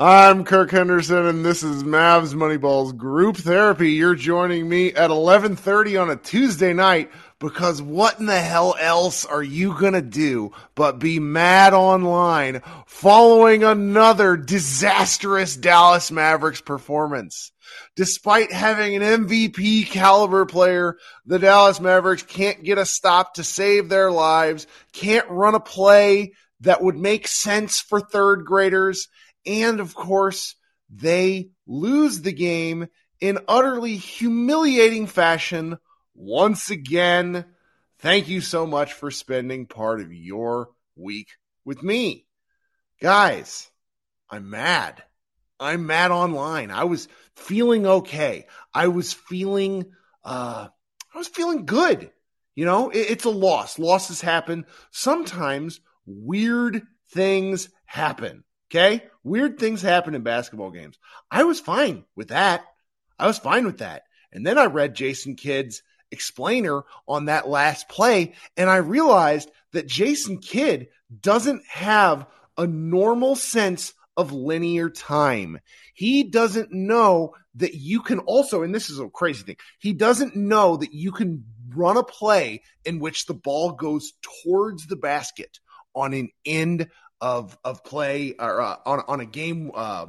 I'm Kirk Henderson and this is Mavs Moneyball's group therapy. You're joining me at 11:30 on a Tuesday night because what in the hell else are you to do but be mad online following another disastrous Dallas Mavericks performance? Despite having an MVP caliber player, the Dallas Mavericks can't get a stop to save their lives, can't run a play that would make sense for third graders, and of course, they lose the game in utterly humiliating fashion once again. Thank you so much for spending part of your week with me. Guys, I'm mad. I'm mad online. I was feeling okay. I was feeling uh I was feeling good. You know, it, it's a loss. Losses happen. Sometimes weird things happen. Okay? Weird things happen in basketball games. I was fine with that. I was fine with that. And then I read Jason Kidd's explainer on that last play, and I realized that Jason Kidd doesn't have a normal sense of linear time. He doesn't know that you can also, and this is a crazy thing, he doesn't know that you can run a play in which the ball goes towards the basket on an end of of play or uh, on on a game uh,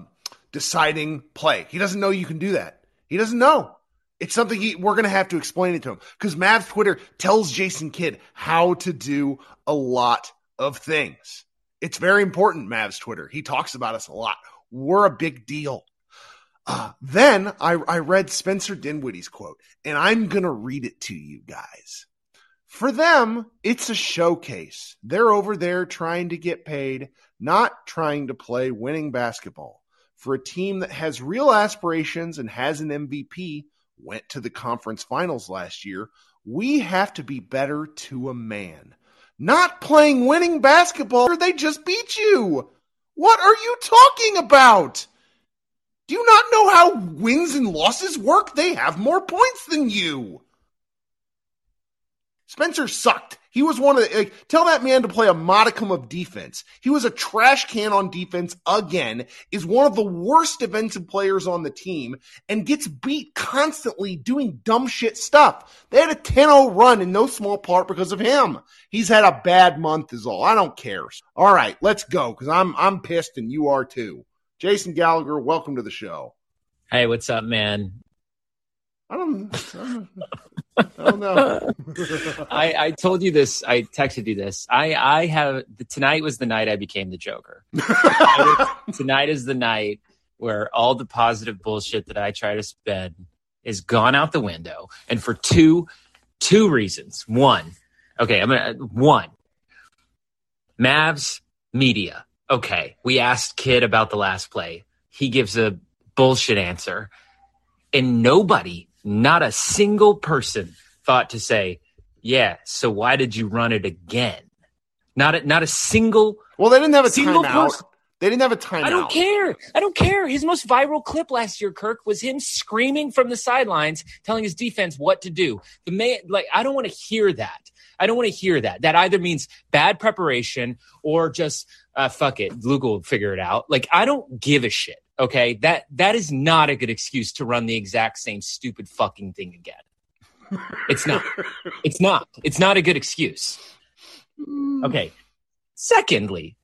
deciding play. He doesn't know you can do that. He doesn't know. It's something he, we're going to have to explain it to him because Mavs Twitter tells Jason Kidd how to do a lot of things. It's very important, Mavs Twitter. He talks about us a lot. We're a big deal. Uh, then I, I read Spencer Dinwiddie's quote, and I'm going to read it to you guys. For them, it's a showcase. They're over there trying to get paid, not trying to play winning basketball. For a team that has real aspirations and has an MVP, went to the conference finals last year, we have to be better to a man. Not playing winning basketball, or they just beat you. What are you talking about? Do you not know how wins and losses work? They have more points than you. Spencer sucked. He was one of the, like, tell that man to play a modicum of defense. He was a trash can on defense again, is one of the worst defensive players on the team, and gets beat constantly doing dumb shit stuff. They had a 10-0 run in no small part because of him. He's had a bad month is all. I don't care. All right, let's go, because I'm I'm pissed and you are too. Jason Gallagher, welcome to the show. Hey, what's up, man? I don't, I don't Oh, know. I, I told you this. I texted you this. I, I have tonight was the night I became the Joker. tonight is the night where all the positive bullshit that I try to spend is gone out the window, and for two two reasons. One, okay, I'm gonna one. Mavs media. Okay, we asked Kidd about the last play. He gives a bullshit answer, and nobody, not a single person, thought to say, "Yeah, so why did you run it again?" Not a, not a single. Well, they didn't have a Single timeout. person- They didn't have a timeout. I don't care. I don't care. His most viral clip last year, Kirk, was him screaming from the sidelines, telling his defense what to do. The man, like, I don't want to hear that. I don't want to hear that. That either means bad preparation or just uh, fuck it, Luke will figure it out. Like, I don't give a shit. Okay, that that is not a good excuse to run the exact same stupid fucking thing again. It's not. It's not. It's not a good excuse. Hmm. Okay. Secondly,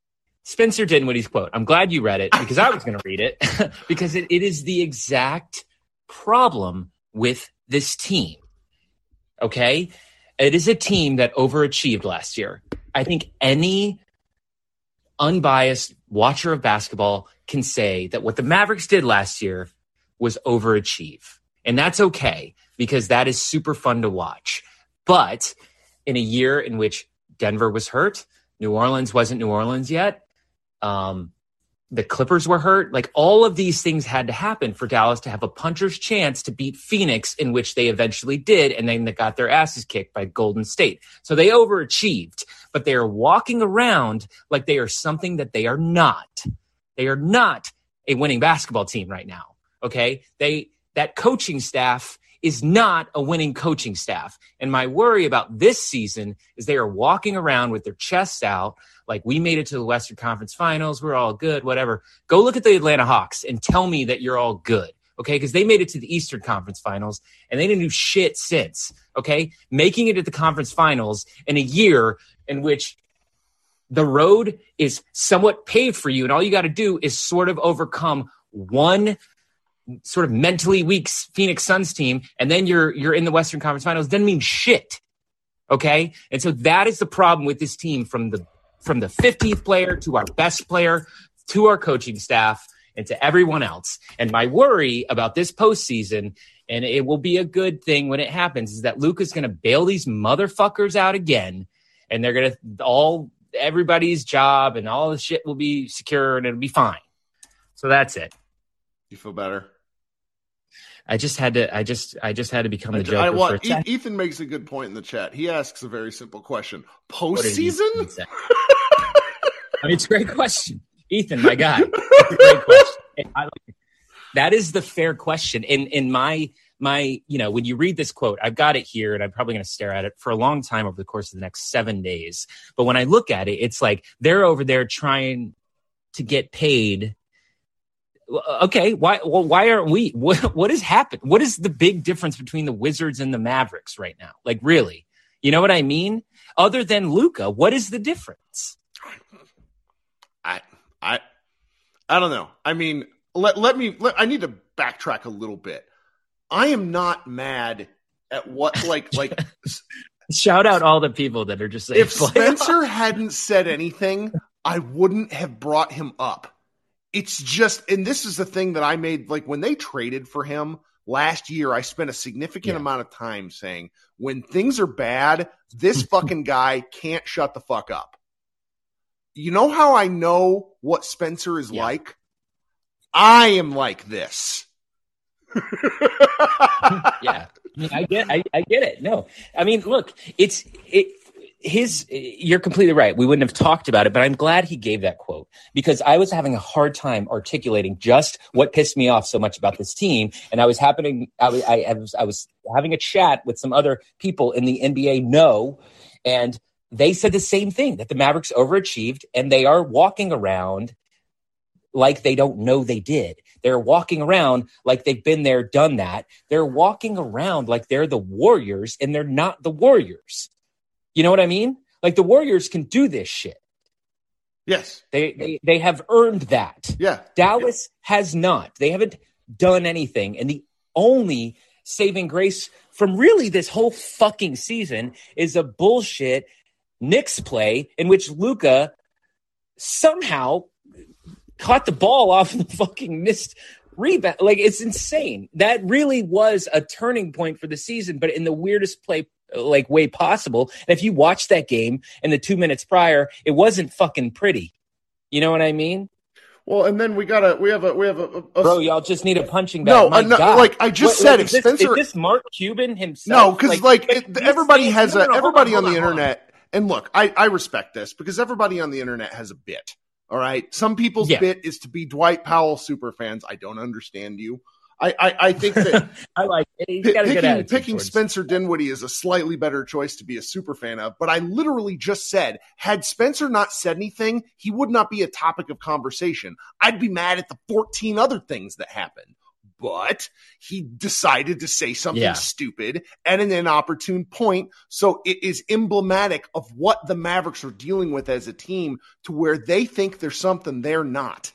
Spencer Dinwiddie's quote. I'm glad you read it because I was going to read it because it, it is the exact problem with this team. Okay. It is a team that overachieved last year. I think any unbiased watcher of basketball can say that what the Mavericks did last year was overachieve. And that's okay because that is super fun to watch. But in a year in which Denver was hurt, New Orleans wasn't New Orleans yet, um, the Clippers were hurt. Like all of these things had to happen for Dallas to have a puncher's chance to beat Phoenix, in which they eventually did, and then they got their asses kicked by Golden State. So they overachieved, but they are walking around like they are something that they are not. They are not a winning basketball team right now. Okay, they that coaching staff is not a winning coaching staff. And my worry about this season is they are walking around with their chests out like we made it to the Western Conference Finals, we're all good, whatever. Go look at the Atlanta Hawks and tell me that you're all good. Okay, because they made it to the Eastern Conference Finals and they didn't do shit since. Okay, making it to the conference finals in a year in which the road is somewhat paved for you, and all you got to do is sort of overcome one sort of mentally weak Phoenix Suns team, and then you're you're in the Western Conference Finals. Doesn't mean shit. Okay, and so that is the problem with this team from the from the 15th player to our best player to our coaching staff and to everyone else. And my worry about this postseason, and it will be a good thing when it happens, is that Luka's going to bail these motherfuckers out again, and they're going to all everybody's job and all the shit will be secure and it'll be fine. So that's it. You feel better? I just had to. I just. I just had to become the Joker I- well, E- Ethan makes a good point in the chat. He asks a very simple question: postseason? I mean, it's a great question, Ethan, my guy. It's a great question. I that is the fair question. In in my my, you know, when you read this quote, I've got it here, and I'm probably going to stare at it for a long time over the course of the next seven days. But when I look at it, it's like they're over there trying to get paid. Okay, why? Well, why aren't we? What what has happened? What is the big difference between the Wizards and the Mavericks right now? Like, really? You know what I mean? Other than Luka, what is the difference? I I I don't know. I mean, let let me let, I need to backtrack a little bit. I am not mad at what like like Shout out all the people that are just saying, if Spencer hadn't said anything, I wouldn't have brought him up. It's just and this is the thing that I made like when they traded for him last year, I spent a significant Yeah. amount of time saying when things are bad, this fucking guy can't shut the fuck up. You know how I know what Spencer is Yeah. like? I am like this. yeah, I, mean, I get, I, I get it. No, I mean, look, it's it. His, you're completely right. We wouldn't have talked about it, but I'm glad he gave that quote because I was having a hard time articulating just what pissed me off so much about this team. And I was happening, I was, I, I was, I was having a chat with some other people in the NBA know, and they said the same thing that the Mavericks overachieved and they are walking around like they don't know they did. They're walking around like they've been there, done that. They're walking around like they're the Warriors and they're not the Warriors. You know what I mean? Like the Warriors can do this shit. yes. They they, they have earned that. Yeah. Dallas has not. They haven't done anything. And the only saving grace from really this whole fucking season is a bullshit Knicks play in which Luka somehow caught the ball off the fucking missed rebound. Like it's insane. That really was a turning point for the season, but in the weirdest play like way possible. And if you watch that game in the two minutes prior, it wasn't fucking pretty. You know what I mean? Well, and then we got a we have a we have a, a bro. Y'all just need a punching bag. No, no uh, God. like I just what, said, if this, Spencer, is this Mark Cuban himself? No, because like, like it, everybody has no, a everybody on, on the internet. And look, I I respect this because everybody on the internet has a bit. All right. Some people's yeah. bit is to be Dwight Powell super fans. I don't understand you. I, I, I think that I like p- picking, picking Spencer Dinwiddie is a slightly better choice to be a super fan of. But I literally just said, had Spencer not said anything, he would not be a topic of conversation. I'd be mad at the 14 other things that happened but he decided to say something yeah. stupid at an inopportune point. So it is emblematic of what the Mavericks are dealing with as a team to where they think there's something they're not.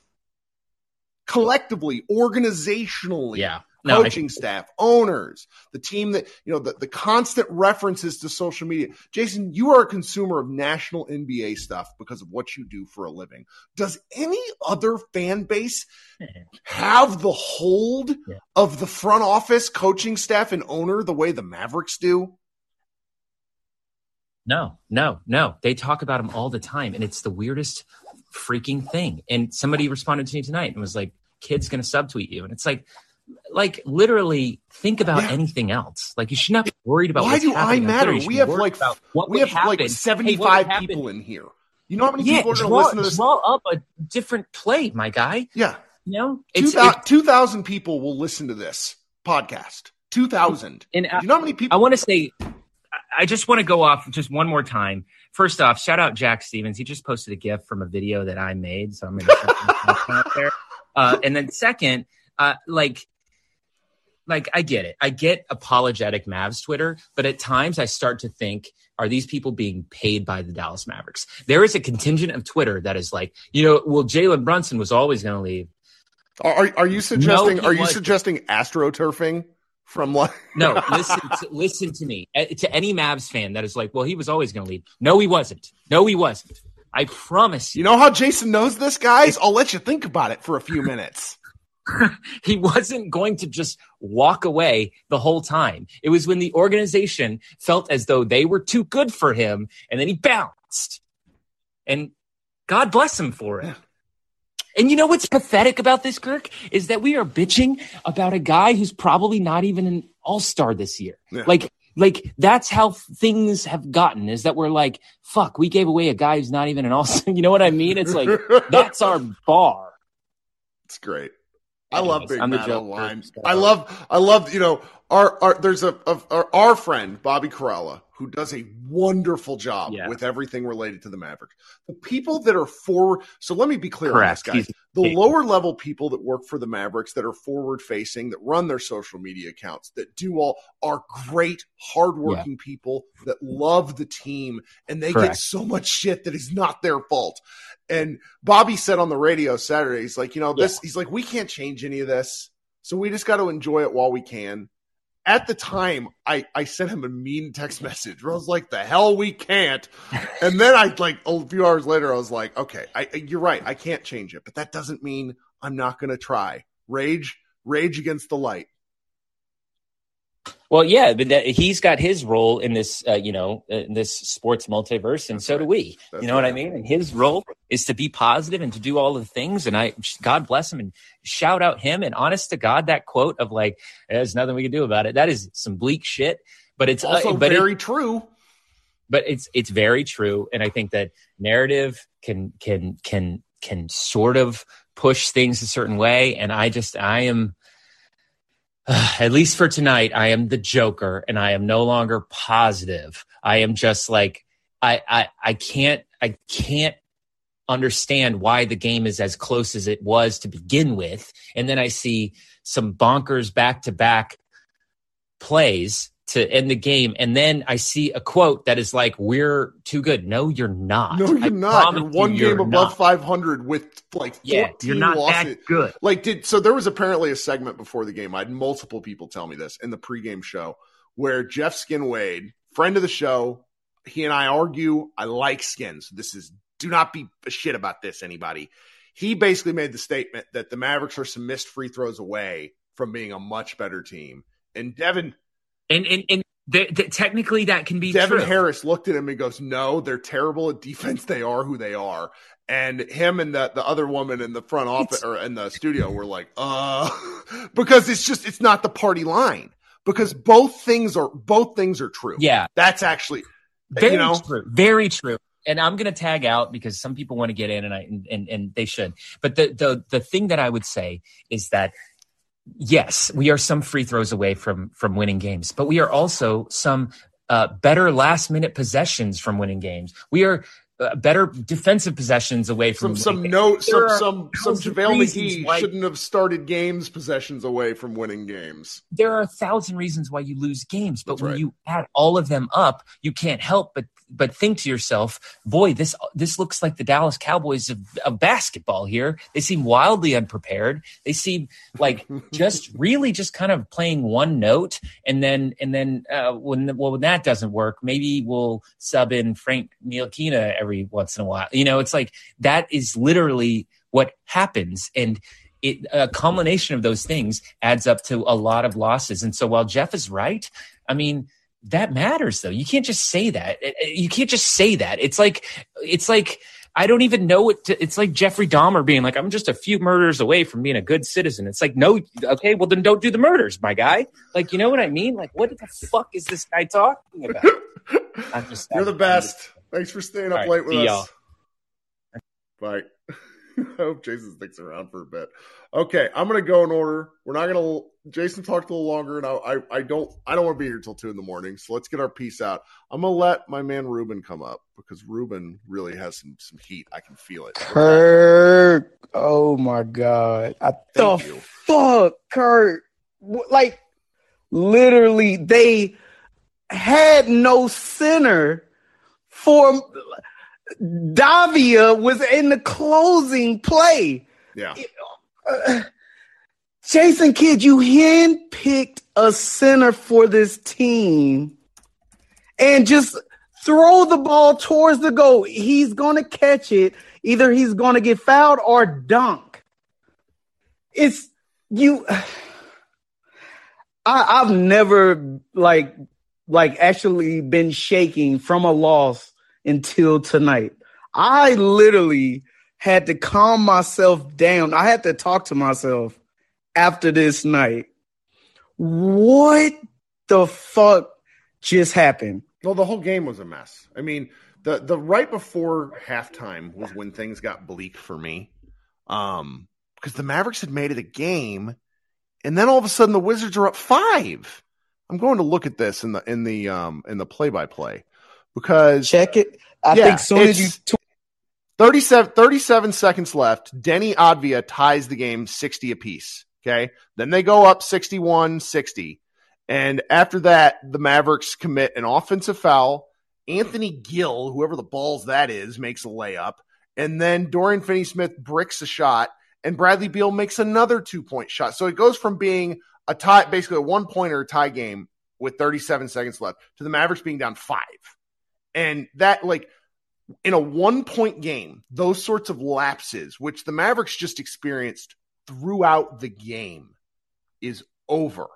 Collectively, organizationally, yeah no, coaching staff, owners, the team that, you know, the, the constant references to social media. Jason, you are a consumer of national NBA stuff because of what you do for a living. Does any other fan base have the hold yeah. of the front office, coaching staff, and owner the way the Mavericks do? No, no, no. They talk about him all the time, and it's the weirdest freaking thing. And somebody responded to me tonight and was like, Kidd's going to subtweet you. And it's like, like literally think about yeah. anything else. Like you should not be worried about. Why do I matter? We have like we have happen. like seventy five hey, people in here. You know how many yeah, people are going to listen to this? Draw up a different play, my guy. Yeah, you know, 2,000 people will listen to this podcast. Two thousand. And you know how many people? I want to say, I just want to go off just one more time. First off, shout out Jack Stevens. He just posted a GIF from a video that I made, so I'm going to out there. Uh, and then second, uh, like like I get it. I get apologetic Mavs Twitter, but at times I start to think, are these people being paid by the Dallas Mavericks? There is a contingent of Twitter that is like, you know, well, Jalen Brunson was always going to leave. Are, are you suggesting? No, are you suggesting astroturfing from like? no, listen, to, listen to me. To any Mavs fan that is like, well, he was always going to leave. No, he wasn't. No, he wasn't. I promise you. You know how Jason knows this, guys? I'll let you think about it for a few minutes. he wasn't going to just walk away the whole time. It was when the organization felt as though they were too good for him, and then he bounced. And God bless him for it. And you know what's pathetic about this, Kirk, is that we are bitching about a guy who's probably not even an all star this year. Yeah. Like, like that's how things have gotten is that we're like, fuck, we gave away a guy who's not even an all. You know what I mean? It's like, that's our bar. It's great. I love Big I'm Matt online. I love, I love, you know, our, our there's a, a, our friend Bobby Karalla who does a wonderful job yeah. with everything related to the Mavericks. The people that are for so let me be clear Correct. on this, guys. the lower level people that work for the Mavericks that are forward facing, that run their social media accounts, that do all are great, hardworking yeah. people that love the team, and they Correct. get so much shit that is not their fault. And Bobby said on the radio Saturday, he's like, you know, this, yeah. he's like, we can't change any of this. So we just got to enjoy it while we can at the time, I, I sent him a mean text message where I was like, the hell we can't. And then I like a few hours later, I was like, okay, I, you're right. I can't change it, but that doesn't mean I'm not going to try. Rage, rage against the light. Well, yeah, but that, he's got his role in this, uh, you know, in this sports multiverse, and That's so right. do we. That's you know right. what I mean? And his role is to be positive and to do all the things. And I, God bless him, and shout out him. And honest to God, that quote of like, "There's nothing we can do about it." That is some bleak shit, but it's uh, also uh, but very it, true. But it's it's very true, and I think that narrative can can can can sort of push things a certain way. And I just I am at least for tonight, I am the Joker and I am no longer positive. I am just like, I, I, I can't, I can't understand why the game is as close as it was to begin with. And then I see some bonkers back to back plays to end the game, and then I see a quote that is like, "We're too good." No, you're not. No, you're I not. You're one you, game you're above not. 500 with like 14 Yeah, you're not losses. that good. Like, did so? There was apparently a segment before the game. I had multiple people tell me this in the pregame show where Jeff Skin Wade, friend of the show, he and I argue. I like skins. This is do not be a shit about this, anybody. He basically made the statement that the Mavericks are some missed free throws away from being a much better team. And Devin And and and th- th- technically that can be Devin true. Harris looked at him and goes, "No, they're terrible at defense. They are who they are." And him and the the other woman in the front office or in the studio were like, "Uh," because it's just it's not the party line. Because both things are both things are true. Yeah, that's actually very you know true. Very true. And I'm going to tag out because some people want to get in, and I and, and and they should. But the the the thing that I would say is that yes, we are some free throws away from from winning games, but we are also some uh, better last minute possessions from winning games. We are uh, better defensive possessions away from some some no some some some JaVale McGee why- shouldn't have started games possessions away from winning games. there are a thousand reasons why you lose games, but That's when right. you add all of them up, you can't help but but think to yourself, boy, this this looks like the Dallas Cowboys of, of basketball here. They seem wildly unprepared. They seem like just really just kind of playing one note, and then and then uh, when well when that doesn't work, maybe we'll sub in Frank Ntilikina every once in a while. You know, it's like that is literally what happens, and it, a combination of those things adds up to a lot of losses. And so while Jeff is right, I mean, that matters though. You can't just say that. You can't just say that. It's like, it's like, I don't even know what to, it's like Jeffrey Dahmer being like, I'm just a few murders away from being a good citizen. It's like, no, okay, well then don't do the murders, my guy. Like, you know what I mean? Like, what the fuck is this guy talking about? I'm just, You're the I'm- best. Thanks for staying up right, late with us. Bye. I hope Jason sticks around for a bit. Okay, I'm gonna go in order. We're not gonna. Jason talked a little longer, and I, I, I don't, I don't want to be here till two in the morning. So let's get our piece out. I'm gonna let my man Ruben come up because Ruben really has some some heat. I can feel it. Kirk. Oh my God. I the you. fuck, Kirk. Like, literally, they had no center for Davia was in the closing play. Yeah, Uh, Jason Kidd, you handpicked a center for this team and just throw the ball towards the goal. He's going to catch it. Either he's going to get fouled or dunk. It's you. I, I've never like like actually been shaking from a loss until tonight. I literally had to calm myself down. I had to talk to myself after this night. What the fuck just happened? well, the whole game was a mess. I mean, the the right before halftime was when things got bleak for me, um, because the Mavericks had made it a game, and then all of a sudden the Wizards are up five. I'm going to look at this in the in the um in the play by play because Check it. I Yeah, think soon as you it's- 37, 37 seconds left. Deni Avdija ties the game 60 apiece. Okay. Then they go up 61 60. And after that, the Mavericks commit an offensive foul. Anthony Gill, whoever the balls that is, makes a layup. And then Dorian Finney Smith bricks a shot. And Bradley Beal makes another two point shot. So it goes from being a tie, basically a one pointer tie game with 37 seconds left to the Mavericks being down five. And that, like, in a one point game, those sorts of lapses, which the Mavericks just experienced throughout the game, is over.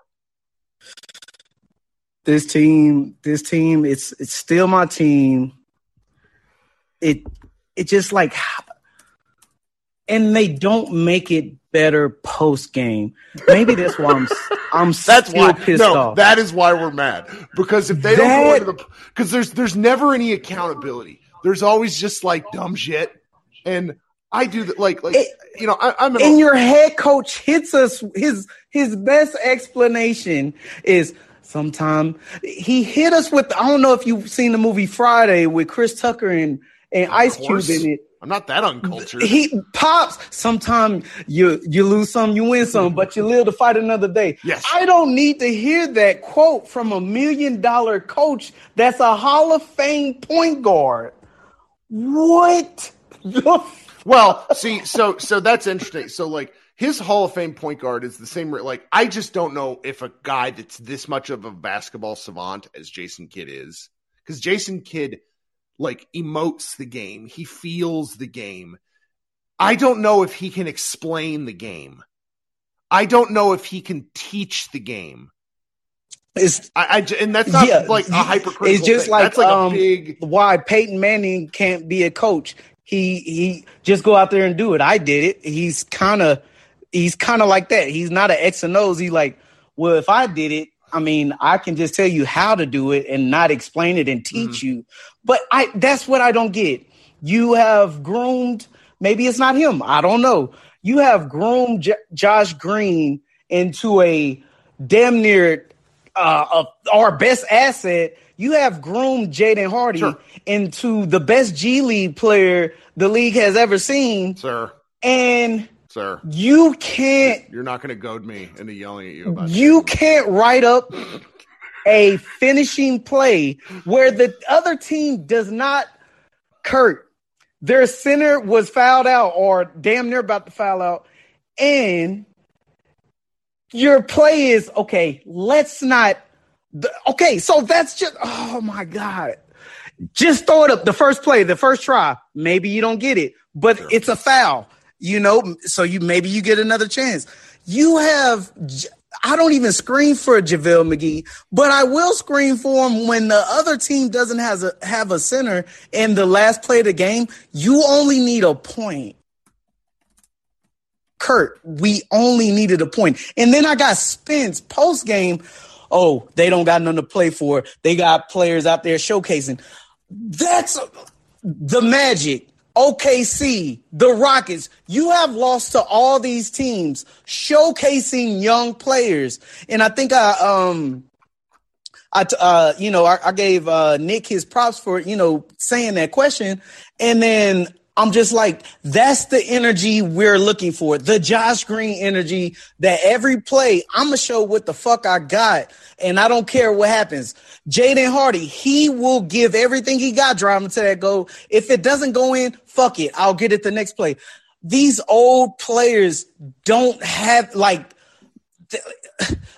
this team, this team, it's it's still my team. It it just like and they don't make it better post game. Maybe that's why I'm I'm That's still why. pissed no, off. that is why we're mad because if they don't go into the because there's there's never any accountability. There's always just like dumb shit, and I do that. Like like It- you know I, I'm an and your head coach hits us his his best explanation is sometime he hit us with I don't know if you've seen the movie Friday with Chris Tucker and and Ice Cube in it. I'm not that uncultured. He pops. Sometimes you you lose some, you win some, but you live to fight another day. Yes. I don't need to hear that quote from a million dollar coach that's a Hall of Fame point guard. What? well, see, so so that's interesting. So like his Hall of Fame point guard is the same. Like I just don't know if a guy that's this much of a basketball savant as Jason Kidd is, because Jason Kidd like emotes the game. He feels the game. I don't know if he can explain the game. I don't know if he can teach the game. Is I, I and that's not Yeah, like a hypercritical. it's just thing. like, that's like um, a big. why Peyton Manning can't be a coach. He he just go out there and do it. I did it. He's kind of he's kind of like that. He's not an X and O's. He's like, well, if I did it, I mean, I can just tell you how to do it and not explain it and teach Mm-hmm. you. But I that's what I don't get. You have groomed. Maybe it's not him. I don't know. You have groomed J- Josh Green into a damn near uh, a, our best asset. You have groomed Jaden Hardy Sure. into the best G League player the league has ever seen, Sir, and sir, you can't you're not going to goad me into yelling at you about you can't write up a finishing play where the other team does not Kirk. Their center was fouled out or damn near about to foul out. And your play is okay, let's not okay, so that's just oh my god. Just throw it up the first play, the first try. Maybe you don't get it, but it's a foul. You know, so you maybe you get another chance. You have I don't even screen for JaVale McGee, but I will screen for him when the other team doesn't have a have a center in the last play of the game. You only need a point. Kirk, we only needed a point. And then I got Spence post game. Oh, they don't got nothing to play for. They got players out there showcasing. That's the Magic, OKC, the Rockets. You have lost to all these teams showcasing young players. And I think I um I, uh you know I, I gave uh Nick his props for you know saying that question, and then I'm just like that's the energy we're looking for, the Josh Green energy that every play I'm gonna show what the fuck I got, and I don't care what happens. Jaden Hardy, he will give everything he got driving to that goal. If it doesn't go in, fuck it, I'll get it the next play. These old players don't have like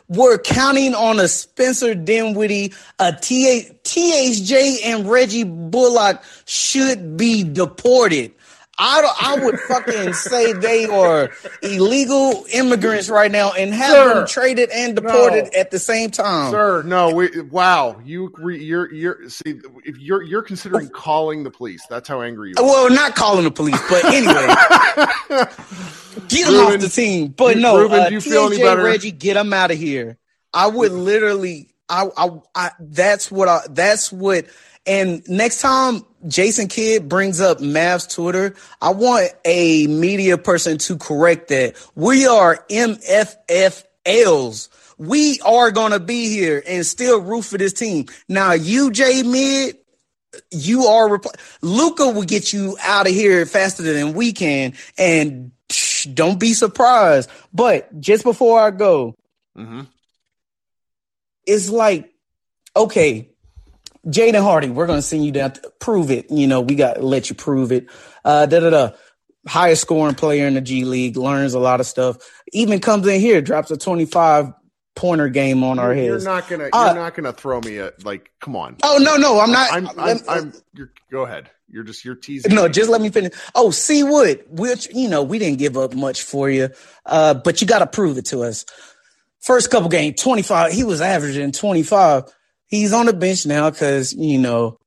we're counting on a Spencer Dinwiddie, a T- THJ, and Reggie Bullock should be deported. I, I would fucking say they are illegal immigrants right now and have Sir, them traded and deported no. at the same time. Sir, no, we, wow, you you're you're see if you're you're considering calling the police. That's how angry you are. Well, not calling the police, but anyway, get Ruben, off the team. But no, Ruben, uh, do you feel any TJ better? Reggie, get him out of here. I would literally, I, I, I, that's what I, that's what. And next time Jason Kidd brings up Mavs Twitter, I want a media person to correct that. We are MFFLs. We are going to be here and still root for this team. Now, you, J Mid, you are repl- Luka will get you out of here faster than we can, and psh, don't be surprised. But just before I go, hmm it's like, okay, Jaden Hardy, we're gonna send you down to prove it. You know, we got to let you prove it. Uh, da da da. Highest scoring player in the G League, learns a lot of stuff. Even comes in here, drops a twenty five pointer game on our heads. You're not gonna Uh, you're not gonna throw me a like. Come on. oh no, no, I'm not. I'm I'm, let- I'm you're, go ahead. You're just you're teasing. No, me. just let me finish. Oh, C Wood, which you know we didn't give up much for you, uh, but you got to prove it to us. First couple games, twenty five. He was averaging twenty five. He's on the bench now because you know,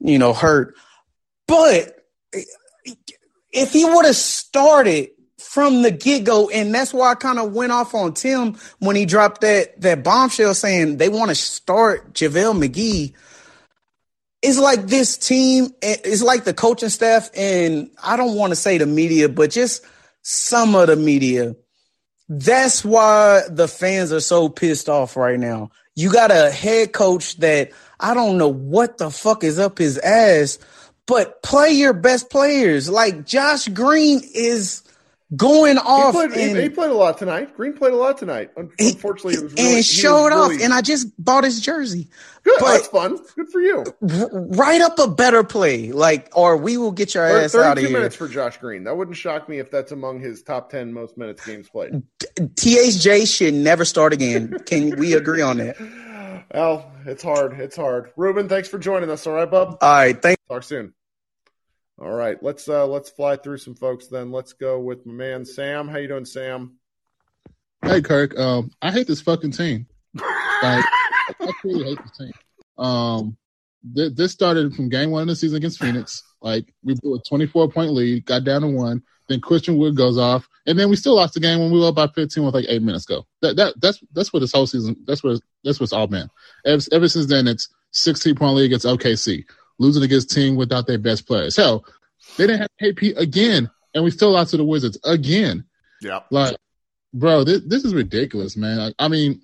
you know, hurt. But if he would have started from the get go, and that's why I kind of went off on Tim when he dropped that that bombshell saying they want to start JaVale McGee. It's like this team eh, it's like the coaching staff and i don't want to say the media but just some of the media. That's why the fans are so pissed off right now you got a head coach that i don't know what the fuck is up his ass but play your best players. Like Josh Green is going He off played, he- and, he, played a lot tonight. Green played a lot tonight. Un- He- Unfortunately, it was really, he and showed off. really- And I just bought his jersey. good. but- That's fun. Good for you. R- write up a better play, like, or we will get your ass out of here. minutes for Josh Green. That wouldn't shock me if that's among his top ten most minutes games played. THJ should never start again. Can we agree on that? Well, it's hard. It's hard. Ruben, thanks for joining us. All right, bub. All right, Thanks. Talk soon. All right, let's uh let's fly through some folks then. Let's go with my man Sam. How you doing, Sam? Hey Kirk, um, I hate this fucking team. Like, I truly hate this team. Um, th- this started from game one of the season against Phoenix. Like we blew a 24 point lead, got down to one. Then Christian Wood goes off, and then we still lost the game when we were up by 15 with like eight minutes go. That that that's that's what this whole season. That's what that's what's all been. Ever, ever since then, it's 16 point lead against OKC, losing against team without their best players. Hell, they didn't have KP again, and we still lost to the Wizards again. Yeah. Like, bro, this, this is ridiculous, man. I, I mean,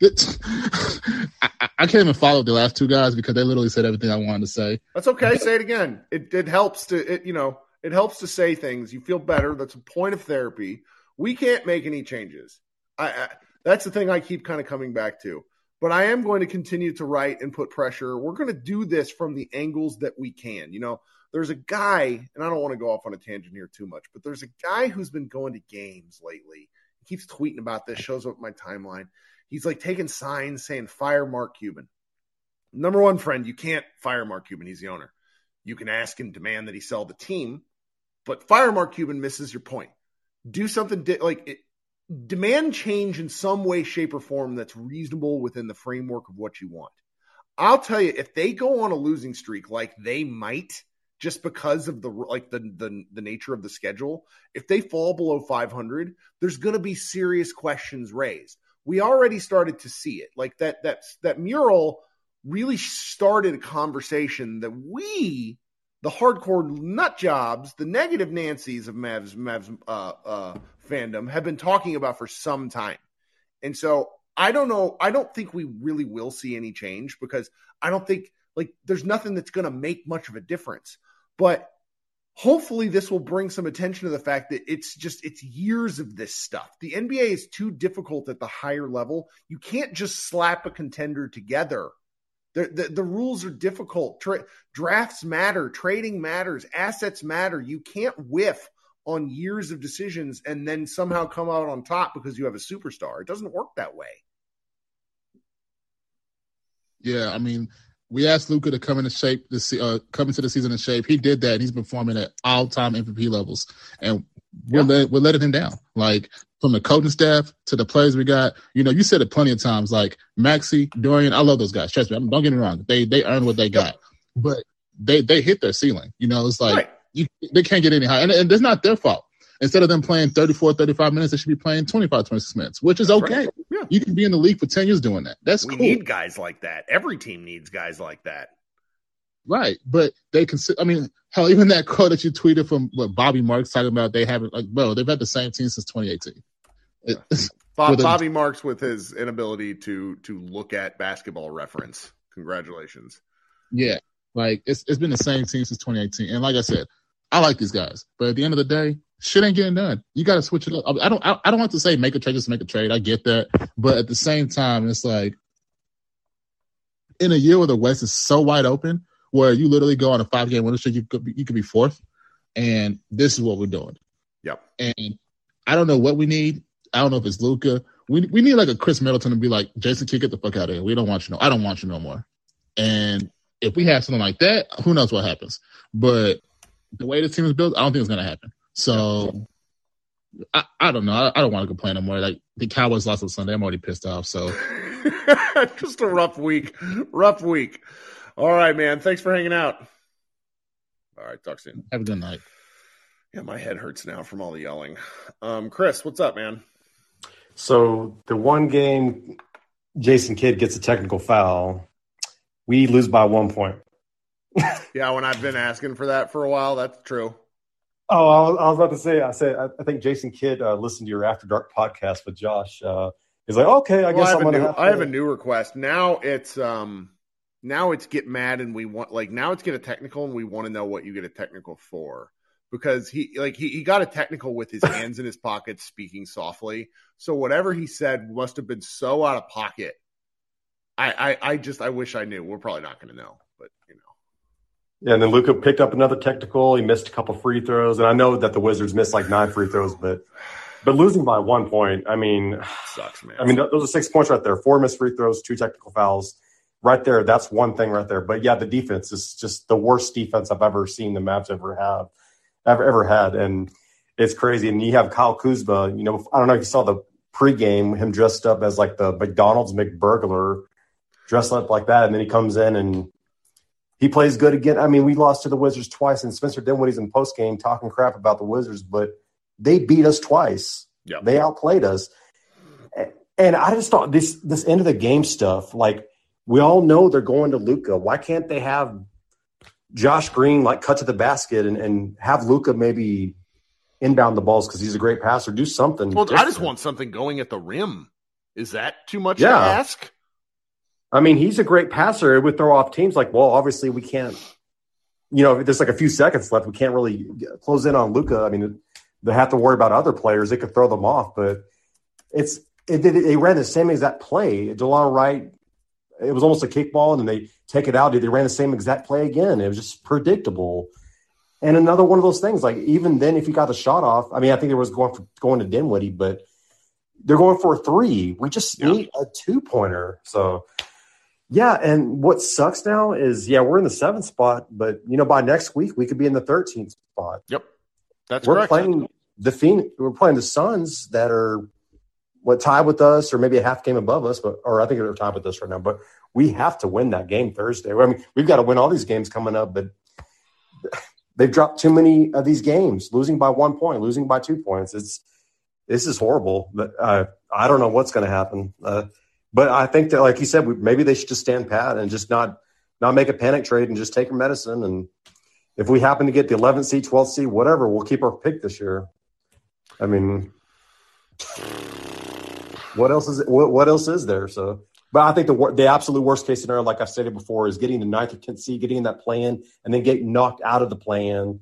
I- I can't even follow the last two guys because they literally said everything I wanted to say. That's okay. Say it again. It it helps to it you know it helps to say things. You feel better. That's a point of therapy. We can't make any changes. I, I that's the thing I keep kind of coming back to. But I am going to continue to write and put pressure. We're going to do this from the angles that we can. You know, there's a guy, and I don't want to go off on a tangent here too much, but there's a guy who's been going to games lately. He keeps tweeting about this, shows up my timeline. He's like taking signs saying fire Mark Cuban. Number one, friend, you can't fire Mark Cuban. He's the owner. You can ask and demand that he sell the team, but fire Mark Cuban misses your point. Do something di- like it, demand change in some way, shape, or form that's reasonable within the framework of what you want. I'll tell you, if they go on a losing streak like they might, just because of the like the the, the nature of the schedule, if they fall below 500, there's going to be serious questions raised. We already started to see it, like that that that mural really started a conversation that we, the hardcore nut jobs, the negative Nancy's of Mavs, Mavs uh, uh, fandom, have been talking about for some time. And so I don't know. I don't think we really will see any change because I don't think like there's nothing that's going to make much of a difference. But hopefully this will bring some attention to the fact that it's just it's years of this stuff. The NBA is too difficult at the higher level. You can't just slap a contender together the, the, the rules are difficult. Tra- drafts matter. Trading matters. Assets matter. You can't whiff on years of decisions and then somehow come out on top because you have a superstar. It doesn't work that way. Yeah, I mean, we asked Luka to come into shape this uh, come into the season in shape. He did that, and he's performing at all time MVP levels, and we're Yeah. let, we're letting him down. Like from the coaching staff to the players we got. You know, you said it plenty of times. Like Maxi, Dorian, I love those guys. Trust me, I mean, don't get me wrong. They they earned what they got, but they they hit their ceiling. You know, it's like right. you they can't get any higher, and, and it's not their fault. Instead of them playing 34, 35 minutes, they should be playing 25, 26 minutes, which is That's okay. right. Yeah. You can be in the league for 10 years doing that. That's We cool. need guys like that. Every team needs guys like that. Right, but they can. I mean, hell, even that quote that you tweeted from what Bobby Marks talking about, they haven't like, bro, they've had the same team since 2018. It, Bob, With a- Bobby Marks with his inability to to look at basketball reference. Congratulations. yeah, like it's it's been the same team since 2018. And like I said, I like these guys, but at the end of the day, shit ain't getting done. You got to switch it up. I don't. I, I don't want to say make a trade just to make a trade. I get that, but at the same time, it's like in a year where the West is so wide open, where you literally go on a five game winning streak, you could be, you could be fourth, and this is what we're doing. Yep. And I don't know what we need. I don't know if it's Luka. We we need like a Khris Middleton to be like, Jason, Kidd, get the fuck out of here. We don't want you no. I don't want you no more. And if we have something like that, who knows what happens? But the way the team is built, I don't think it's gonna happen. So I, I don't know. I, I don't want to complain no more. Like the Cowboys lost on Sunday. I'm already pissed off. So Just a rough week. Rough week. All right, man. Thanks for hanging out. All right, talk soon. have a good night. Yeah, my head hurts now from all the yelling. Um, Chris, what's up, man? So the one game Jason Kidd gets a technical foul, we lose by one point. Yeah, when I've been asking for that for a while, that's true. Oh, I was, I was about to say, I said, I, think Jason Kidd uh, listened to your After Dark podcast with Josh. Uh, he's like, okay, I Well, guess I have, I'm a gonna new, have I have a new request. Now it's um now it's get mad and we want like now it's get a technical and we want to know what you get a technical for because he like he, he got a technical with his hands in his pockets speaking softly so whatever he said must have been so out of pocket i i, I just i wish i knew we're probably not going to know but you know Yeah, and then Luka picked up another technical. He missed a couple free throws, and I know that the Wizards missed like nine free throws, but but losing by one point, I mean, sucks man I mean, those are six points right there. Four missed free throws, two technical fouls, right there. That's one thing right there. But yeah, the defense is just the worst defense I've ever seen the Mavs ever have, ever ever had, and it's crazy. And you have Kyle Kuzma. You know, I don't know if you saw the pregame, him dressed up as like the McDonald's McBurglar, dressed up like that, and then he comes in and he plays good again. I mean, we lost to the Wizards twice, and Spencer Dinwiddie's in postgame talking crap about the Wizards, but they beat us twice. Yeah. They outplayed us. And I just thought this this end of the game stuff, like we all know they're going to Luka. Why can't they have Josh Green like cut to the basket and, and have Luka maybe inbound the balls because he's a great passer? Do something. well i just want something going at the rim is that too much Yeah. to ask I mean, he's a great passer. It would throw off teams like, well, obviously we can't, you know, if there's like a few seconds left. We can't really close in on Luka. I mean, they have to worry about other players. They could throw them off, but it's, it, they, they ran the same exact play. Delon Wright, it was almost a kickball, and then they take it out. They ran the same exact play again. It was just predictable. And another one of those things, like even then, if you got the shot off, I mean, I think there was going for going to Dinwiddie, but they're going for a three. We just Yeah. need a two pointer. So, yeah. And what sucks now is, yeah, we're in the seventh spot, but you know, by next week we could be in the 13th spot. yep that's we're correct playing the Phoenix, we're playing the Suns that are what tied with us, or maybe a half game above us, but or I think they're tied with us right now. But we have to win that game Thursday. I mean, we've got to win all these games coming up, but they've dropped too many of these games, losing by one point, losing by two points. It's this is horrible. But uh, I don't know what's going to happen. Uh, but I think that, like you said, we, maybe they should just stand pat and just not not make a panic trade and just take your medicine. And if we happen to get the 11th seed, 12th seed, whatever, we'll keep our pick this year. I mean, what else is what, what else is there? So, but I think the the absolute worst case scenario, like I've stated before, is getting the ninth or tenth seed, getting in that plan, and then getting knocked out of the plan,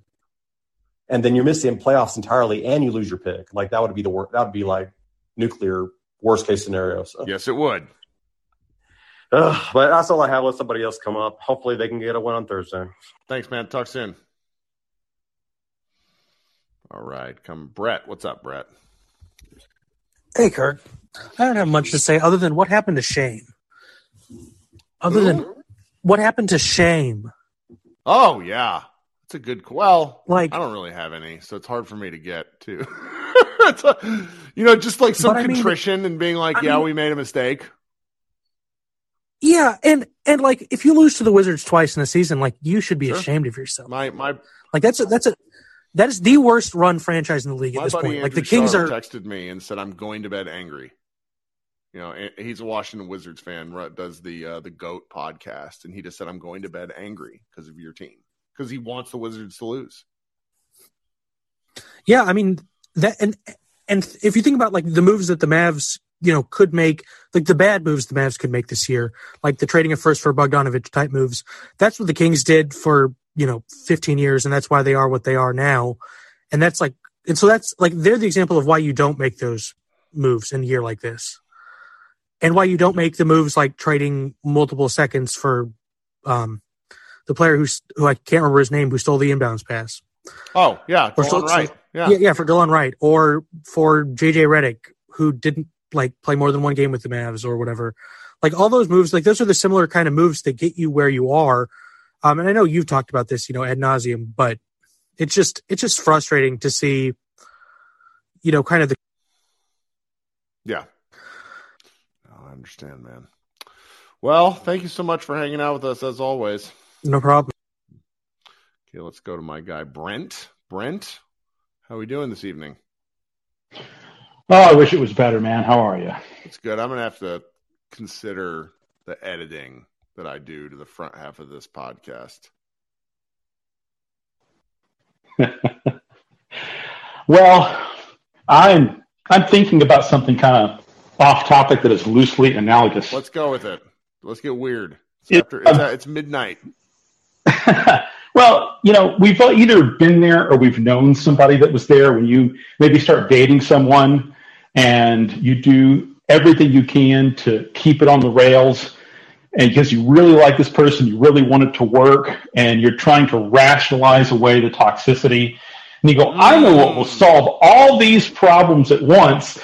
and then you're missing playoffs entirely, and you lose your pick. Like that would be the worst. That would be like nuclear worst case scenario. So, yes it would Ugh, but that's all I have. Let somebody else come up. Hopefully, they can get a win on Thursday. thanks man talk soon all right come brett what's up brett Hey, Kirk. I don't have much to say other than what happened to Shame. Other than what happened to Shame. Oh yeah, it's a good. Well, Like- I don't really have any, so it's hard for me to get to. It's a- you know, just like some I mean- contrition and being like, I "Yeah, mean- we made a mistake." Yeah, and and like if you lose to the Wizards twice in a season, like you should be Sure. ashamed of yourself. My my Like that's a that's a that is the worst run franchise in the league at this point. Like the Kings Sharp are texted me and said, "I'm going to bed angry." You know, he's a Washington Wizards fan. Does the uh, the Goat podcast, and he just said, "I'm going to bed angry because of your team because he wants the Wizards to lose." Yeah, I mean that, and and if you think about like the moves that the Mavs, you know, could make, like the bad moves the Mavs could make this year, like the trading a first for Bogdanovich type moves. That's what the Kings did for you know 15 years, and that's why they are what they are now. And that's like, and so that's like they're the example of why you don't make those moves in a year like this, and why you don't make the moves like trading multiple seconds for um the player who's who I can't remember his name who stole the inbounds pass. Oh yeah, Or Delon so- right. Yeah. Yeah, yeah, for Delon Wright or for JJ Redick, who didn't like play more than one game with the Mavs or whatever. Like all those moves, like those are the similar kind of moves that get you where you are. Um, and I know you've talked about this, you know, ad nauseum, but it's just it's just frustrating to see, you know, kind of the Yeah. I understand, man. Well, thank you so much for hanging out with us as always. no problem. Okay, let's go to my guy Brent. Brent, how are we doing this evening? Oh, I wish it was better, man. How are you? It's good. I'm gonna have to consider the editing that I do to the front half of this podcast. Well, I'm I'm thinking about something kind of off topic that is loosely analogous. Let's go with it. Let's get weird. It's, after, it's, uh, it's midnight. well, you know, we've either been there or we've known somebody that was there when you maybe start dating someone and you do everything you can to keep it on the rails and because you really like this person, you really want it to work, and you're trying to rationalize away the toxicity. And you go, I know what will solve all these problems at once.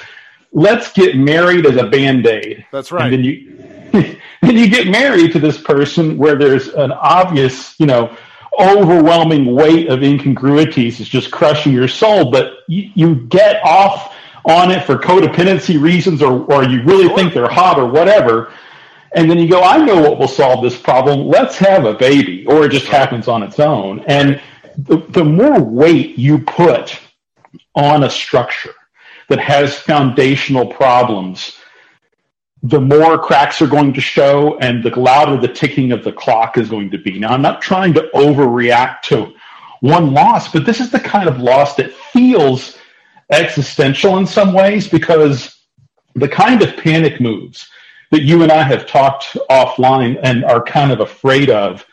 Let's get married as a band aid. That's right. And then you then you get married to this person where there's an obvious, you know, overwhelming weight of incongruities is just crushing your soul, but you, you get off on it for codependency reasons or, or you really sure. think they're hot or whatever and then you go, I know what will solve this problem. Let's have a baby, or it just happens on its own. And the, the more weight you put on a structure that has foundational problems, the more cracks are going to show and the louder the ticking of the clock is going to be. Now, I'm not trying to overreact to one loss, but this is the kind of loss that feels existential in some ways because the kind of panic moves that you and I have talked offline and are kind of afraid of,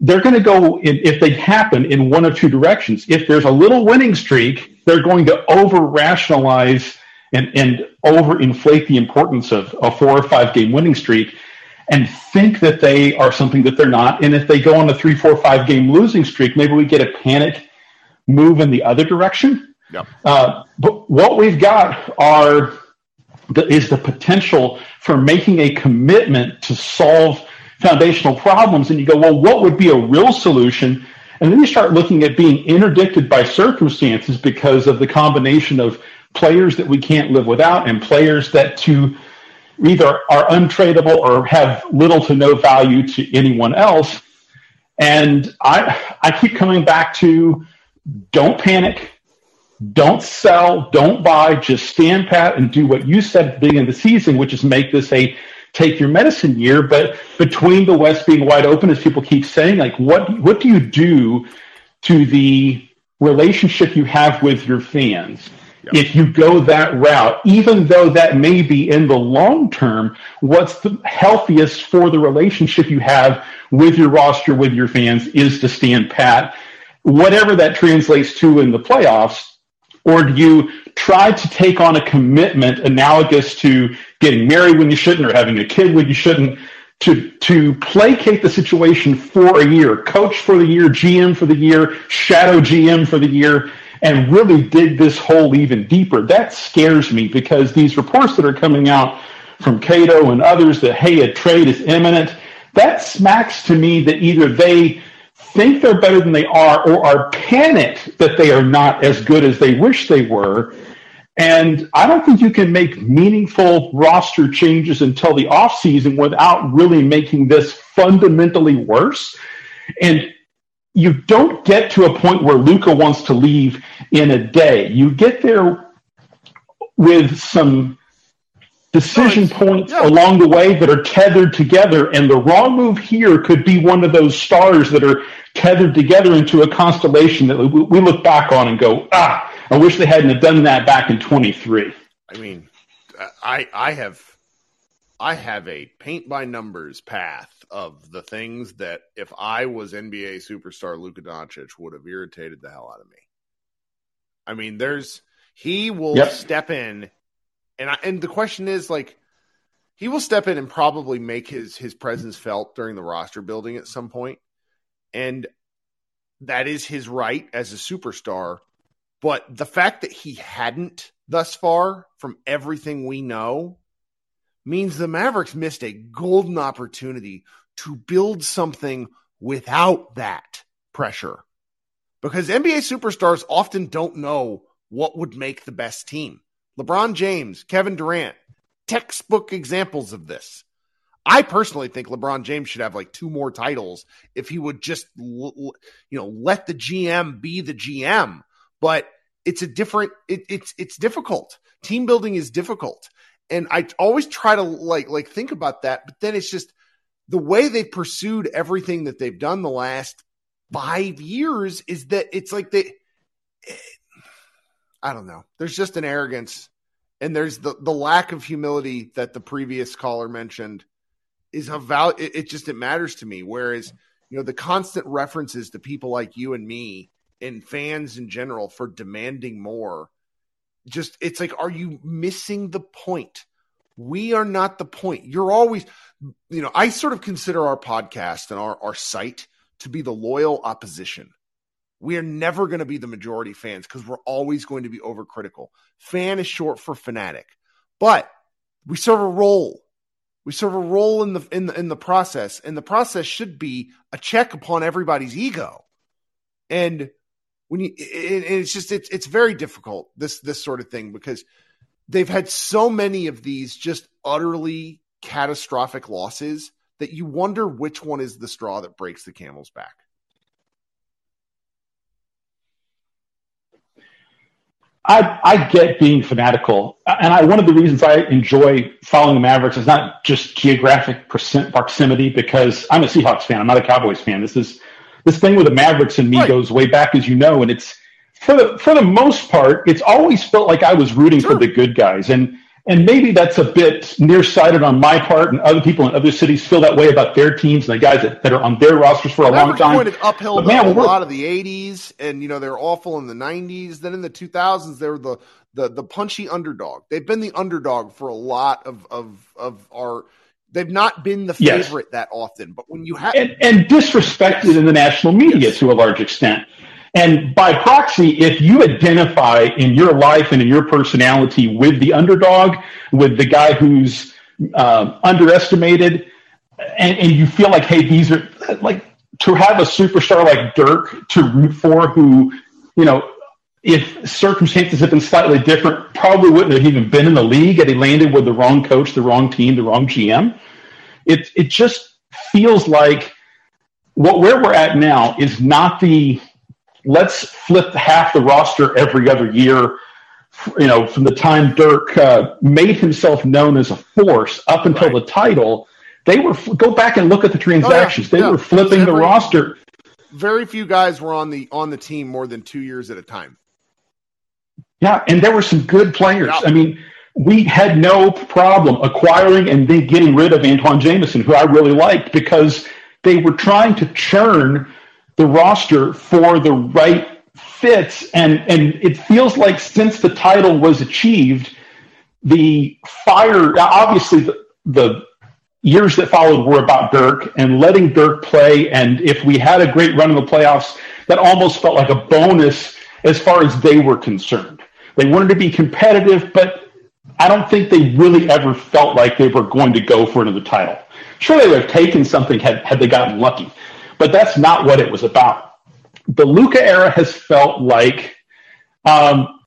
they're going to go in, if they happen in one of two directions. If there's a little winning streak, they're going to over rationalize and, and over inflate the importance of a four or five game winning streak and think that they are something that they're not. And if they go on a three, four, five game losing streak, maybe we get a panic move in the other direction. Uh, but what we've got are the, is the potential for making a commitment to solve foundational problems. And you go, well, what would be a real solution? And then you start looking at being interdicted by circumstances because of the combination of players that we can't live without and players that to either are untradeable or have little to no value to anyone else. And I I keep coming back to don't panic, don't sell, don't buy, just stand pat and do what you said at the beginning of the season, which is make this a take your medicine year. But between the West being wide open, as people keep saying, like what what do you do to the relationship you have with your fans? If you go that route, even though that may be in the long term, what's the healthiest for the relationship you have with your roster, with your fans, is to stand pat. Whatever that translates to in the playoffs, or do you try to take on a commitment analogous to getting married when you shouldn't or having a kid when you shouldn't to to placate the situation for a year, coach for the year, GM for the year, shadow GM for the year, and really dig this hole even deeper. That scares me because these reports that are coming out from Cato and others that hey, a trade is imminent, that smacks to me that either they think they're better than they are or are panicked that they are not as good as they wish they were. And I don't think you can make meaningful roster changes until the offseason without really making this fundamentally worse. And you don't get to a point where Luka wants to leave in a day. You get there with some decision points yeah. along the way that are tethered together. And the wrong move here could be one of those stars that are tethered together into a constellation that we look back on and go, ah, I wish they hadn't have done that back in 23. I mean, I, I have, I have a paint by numbers path of the things that if I was NBA superstar Luka Doncic would have irritated the hell out of me. I mean, there's, he will yep. step in and I, and the question is like he will step in and probably make his his presence felt during the roster building at some point, and that is his right as a superstar. But the fact that he hadn't thus far, from everything we know, means the Mavericks missed a golden opportunity to build something without that pressure. Because NBA superstars often don't know what would make the best team. LeBron James, Kevin Durant, textbook examples of this. I personally think LeBron James should have like two more titles if he would just, you know, let the GM be the GM. But it's a different. It, it's it's difficult. Team building is difficult, and I always try to like like think about that. But then it's just the way they pursued everything that they've done the last five years is that it's like they I don't know. There's just an arrogance and there's the, the lack of humility that the previous caller mentioned is a val. It, it just it matters to me. Whereas you know the constant references to people like you and me and fans in general for demanding more. Just it's like, are you missing the point? We are not the point. You're always, you know, I sort of consider our podcast and our, our site to be the loyal opposition. We are never going to be the majority fans because we're always going to be overcritical. Fan is short for fanatic, but we serve a role. We serve a role in the in the in the process, and the process should be a check upon everybody's ego. And when you, it, it's just it's it's very difficult this this sort of thing because they've had so many of these just utterly catastrophic losses that you wonder which one is the straw that breaks the camel's back. I, I get being fanatical, and I, one of the reasons I enjoy following the Mavericks is not just geographic proximity because I'm a Seahawks fan. I'm not a Cowboys fan. This is this thing with the Mavericks and me right. goes way back, as you know, and it's for the for the most part, it's always felt like I was rooting sure. for the good guys, and and maybe that's a bit nearsighted on my part, and other people in other cities feel that way about their teams and the guys that, that are on their rosters for a long time. Pointed uphill but man, a lot of the '80s, and you know they're awful in the '90s. Then in the 2000s, they were the the the punchy underdog. They've been the underdog for a lot of of of our. They've not been the favorite yes. that often, but when you have and, and disrespected in the national media yes. to a large extent. And by proxy, if you identify in your life and in your personality with the underdog, with the guy who's uh, underestimated, and, and, you feel like, hey, these are like to have a superstar like Dirk to root for, who, you know, if circumstances had been slightly different, probably wouldn't have even been in the league had he landed with the wrong coach, the wrong team, the wrong GM. It it just feels like what where we're at now is not the let's flip half the roster every other year. You know, from the time Dirk uh, made himself known as a force up until right. the title, they were go back and look at the transactions. Oh, yeah, they yeah. were flipping every, the roster. Very few guys were on the on the team more than two years at a time. Yeah, and there were some good players. Yeah. I mean, we had no problem acquiring and then getting rid of Antawn Jamison, who I really liked because they were trying to churn the roster for the right fits. And, and it feels like since the title was achieved, the fire, obviously, the, the years that followed were about Dirk and letting Dirk play. And if we had a great run in the playoffs, that almost felt like a bonus as far as they were concerned. They wanted to be competitive, but I don't think they really ever felt like they were going to go for another title. Sure, they would have taken something had, had they gotten lucky. But that's not what it was about. The Luka era has felt like um,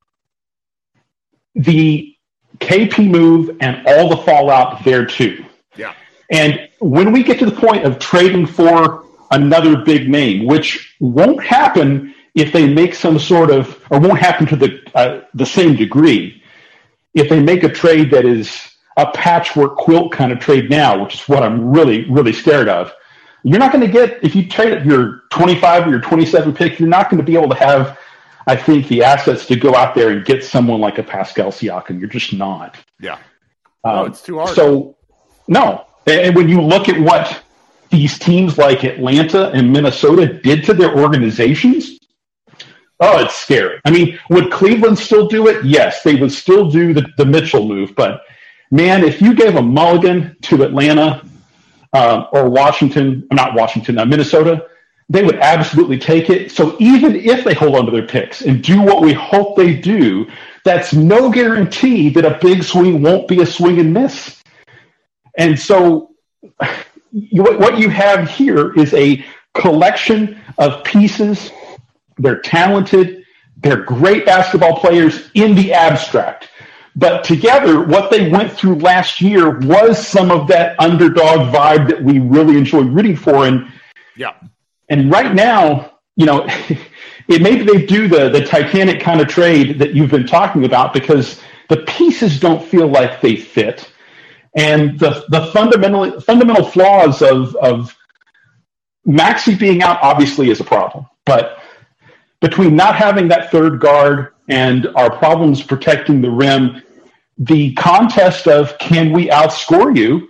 the KP move and all the fallout there too. Yeah. And when we get to the point of trading for another big name, which won't happen if they make some sort of, or won't happen to the uh, the same degree, if they make a trade that is a patchwork quilt kind of trade now, which is what I'm really really scared of. You're not going to get if you trade your 25 or your 27 pick. You're not going to be able to have, I think, the assets to go out there and get someone like a Pascal Siakam. You're just not. Yeah. Um, no, it's too hard. So, no. And when you look at what these teams like Atlanta and Minnesota did to their organizations, oh, it's scary. I mean, would Cleveland still do it? Yes, they would still do the, the Mitchell move. But man, if you gave a mulligan to Atlanta uh, or Washington, not Washington, uh, Minnesota, they would absolutely take it. So even if they hold on to their picks and do what we hope they do, that's no guarantee that a big swing won't be a swing and miss. And so what you have here is a collection of pieces. They're talented. They're great basketball players in the abstract. But together, what they went through last year was some of that underdog vibe that we really enjoy rooting for. And yeah, and right now, you know, it maybe they do the the Titanic kind of trade that you've been talking about because the pieces don't feel like they fit, and the the fundamental fundamental flaws of of Maxi being out obviously is a problem, but between not having that third guard and our problems protecting the rim the contest of can we outscore you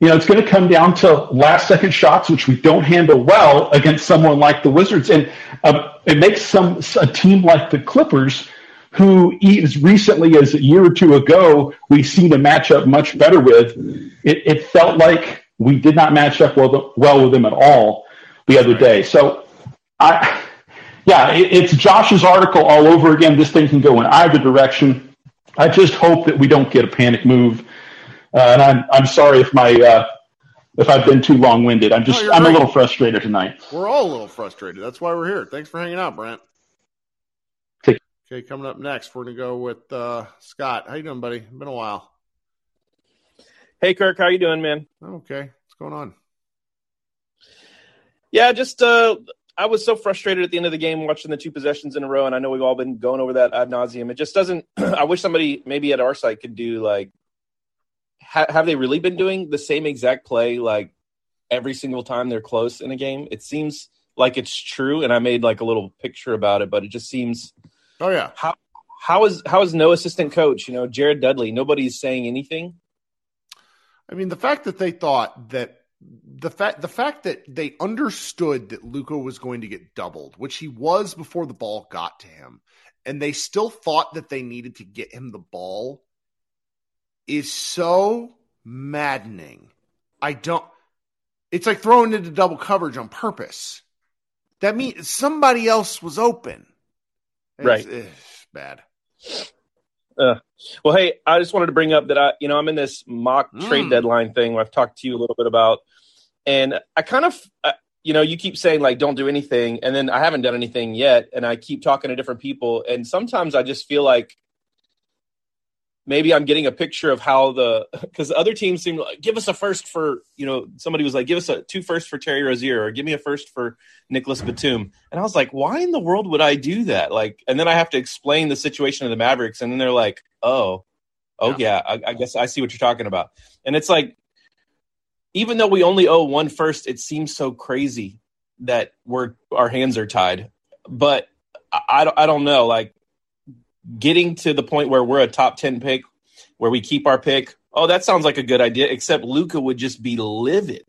You know, it's going to come down to last second shots, which we don't handle well against someone like the Wizards. And uh, it makes some a team like the Clippers, who as recently as a year or two ago, we've seen a matchup much better with. It, it felt like we did not match up well, well with them at all the other day. So I, yeah, it, it's Josh's article all over again. This thing can go in either direction. I just hope that we don't get a panic move. Uh, and I'm I'm sorry if my uh, if I've been too long winded. I'm just No, I'm great. a little frustrated tonight. We're all a little frustrated. That's why we're here. Thanks for hanging out, Brent. Take- Okay, coming up next, we're gonna go with uh, Scott. How you doing, buddy? Been a while. Hey Kirk, how you doing, man? Okay, what's going on? Yeah, just uh I was so frustrated at the end of the game watching the two possessions in a row, and I know we've all been going over that ad nauseum. It just doesn't. I wish somebody maybe at our site could do like, ha- have they really been doing the same exact play like every single time they're close in a game? It seems like it's true, and I made like a little picture about it, but it just seems Oh yeah, how how is how is no assistant coach? You know, Jared Dudley. Nobody's saying anything. I mean the fact that they thought that the fact the fact that they understood that Luka was going to get doubled, which he was before the ball got to him, and they still thought that they needed to get him the ball is so maddening. I don't it's like throwing into double coverage on purpose. That means somebody else was open. It's, Right. it's bad. Well, hey, I just wanted to bring up that I, you know, I'm in this mock trade Mm. deadline thing where I've talked to you a little bit about, and I kind of, uh, you know, you keep saying like don't do anything, and then I haven't done anything yet, and I keep talking to different people, and sometimes I just feel like maybe I'm getting a picture of how the because other teams seem like give us a first for you know somebody was like give us a two first for Terry Rozier or give me a first for Nicolas Batum. And I was like why in the world would I do that? Like and then I have to explain the situation of the Mavericks and then they're like oh oh yeah, I, I guess I see what you're talking about. And it's like even though we only owe one first it seems so crazy that we're our hands are tied. But I I don't know like getting to the point where we're a top 10 pick where we keep our pick oh that sounds like a good idea except luka would just be livid.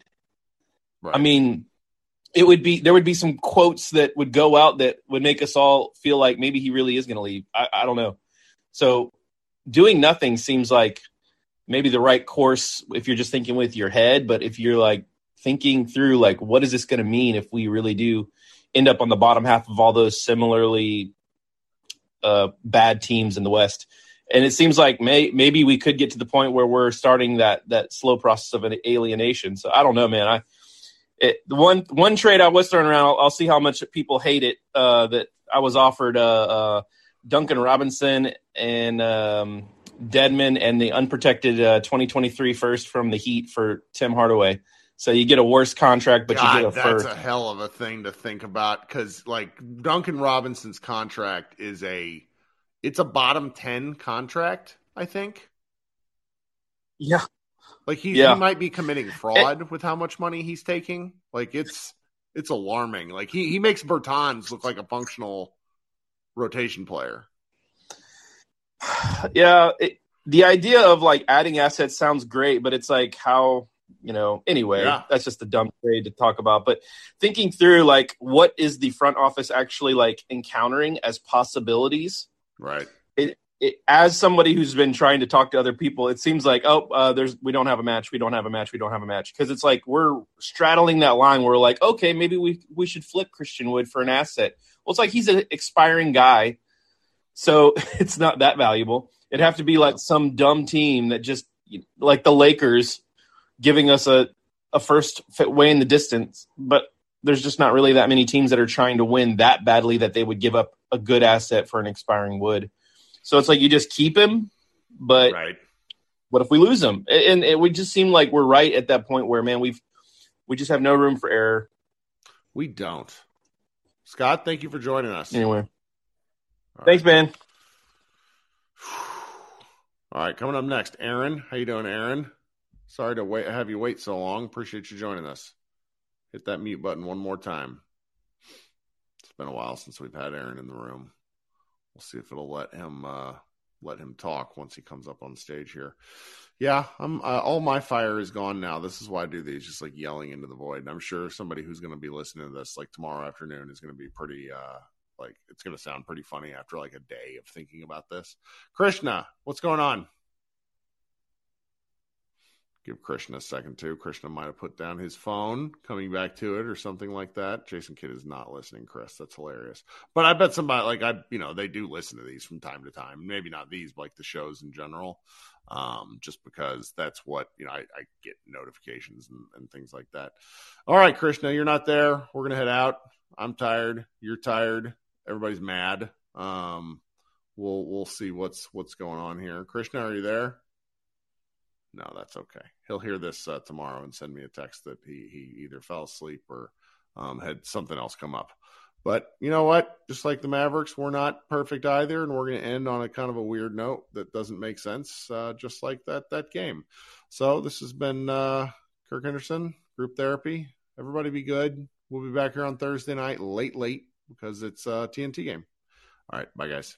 Right. i mean it would be there would be some quotes that would go out that would make us all feel like maybe he really is going to leave. I, I don't know. So doing nothing seems like maybe the right course if you're just thinking with your head but if you're like thinking through like what is this going to mean if we really do end up on the bottom half of all those similarly uh, bad teams in the West. And it seems like may, maybe we could get to the point where we're starting that that slow process of an alienation. So I don't know, man. I it, the one one trade I was throwing around. I'll, I'll see how much people hate it. Uh, that I was offered uh, uh, Duncan Robinson and um, Dedmon and the unprotected uh, 2023 first from the Heat for Tim Hardaway. So you get a worse contract, but God, you get a that's first. a hell of a thing to think about because, like, Duncan Robinson's contract is a, it's a bottom ten contract. I think. yeah, Like he, Yeah. he might be committing eh. fraud with how much money he's taking. Like it's it's alarming. Like he he makes Bertans look like a functional rotation player. yeah it, the idea of like adding assets sounds great but it's like how you know anyway Yeah. that's just a dumb trade to talk about but thinking through like what is the front office actually like encountering as possibilities Right. it, as somebody who's been trying to talk to other people it seems like oh uh, there's we don't have a match we don't have a match we don't have a match because it's like we're straddling that line where we're like okay maybe we we should flip christian wood for an asset well it's like he's an expiring guy so it's not that valuable it'd have to be like some dumb team that just like the lakers giving us a a first fit way in the distance but there's just not really that many teams that are trying to win that badly that they would give up a good asset for an expiring wood so it's like you just keep him, but Right. what if we lose him? And it would just seem like we're right at that point where, man, we've we just have no room for error We don't. Scott, thank you for joining us. Anyway. All Thanks, man. All right, coming up next, Aaron. How you doing, Aaron? Sorry to wait have you wait so long. Appreciate you joining us. Hit that mute button one more time. It's been a while since we've had Aaron in the room. We'll see if it'll let him uh let him talk once he comes up on stage here. Yeah, I'm uh, all my fire is gone now. This is why I do these, just like yelling into the void. And I'm sure somebody who's going to be listening to this like tomorrow afternoon is going to be pretty uh like it's going to sound pretty funny after like a day of thinking about this. Krishna, what's going on? Give Krishna a second too. Krishna might have put down his phone, coming back to it or something like that. Jason Kidd is not listening, Chris. That's hilarious. But I bet somebody like I, you know, they do listen to these from time to time. Maybe not these, but like the shows in general, um, just because that's what you know. I, I get notifications and, and things like that. All right, Krishna, you're not there. We're gonna head out. I'm tired. You're tired. Everybody's mad. Um, we'll we'll see what's what's going on here. Krishna, are you there? No, that's okay. He'll hear this uh, tomorrow and send me a text that he he either fell asleep or um, had something else come up. But you know what? Just like the Mavericks, we're not perfect either, and we're going to end on a kind of a weird note that doesn't make sense, uh, just like that that game. So this has been uh, Kirk Henderson, Group Therapy. Everybody be good. We'll be back here on Thursday night, late, late, because it's a TNT game. All right, bye guys.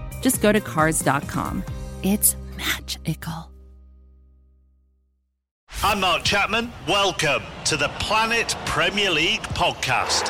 just go to cars.com. It's magical. I'm Mark Chapman. Welcome to the Planet Premier League podcast.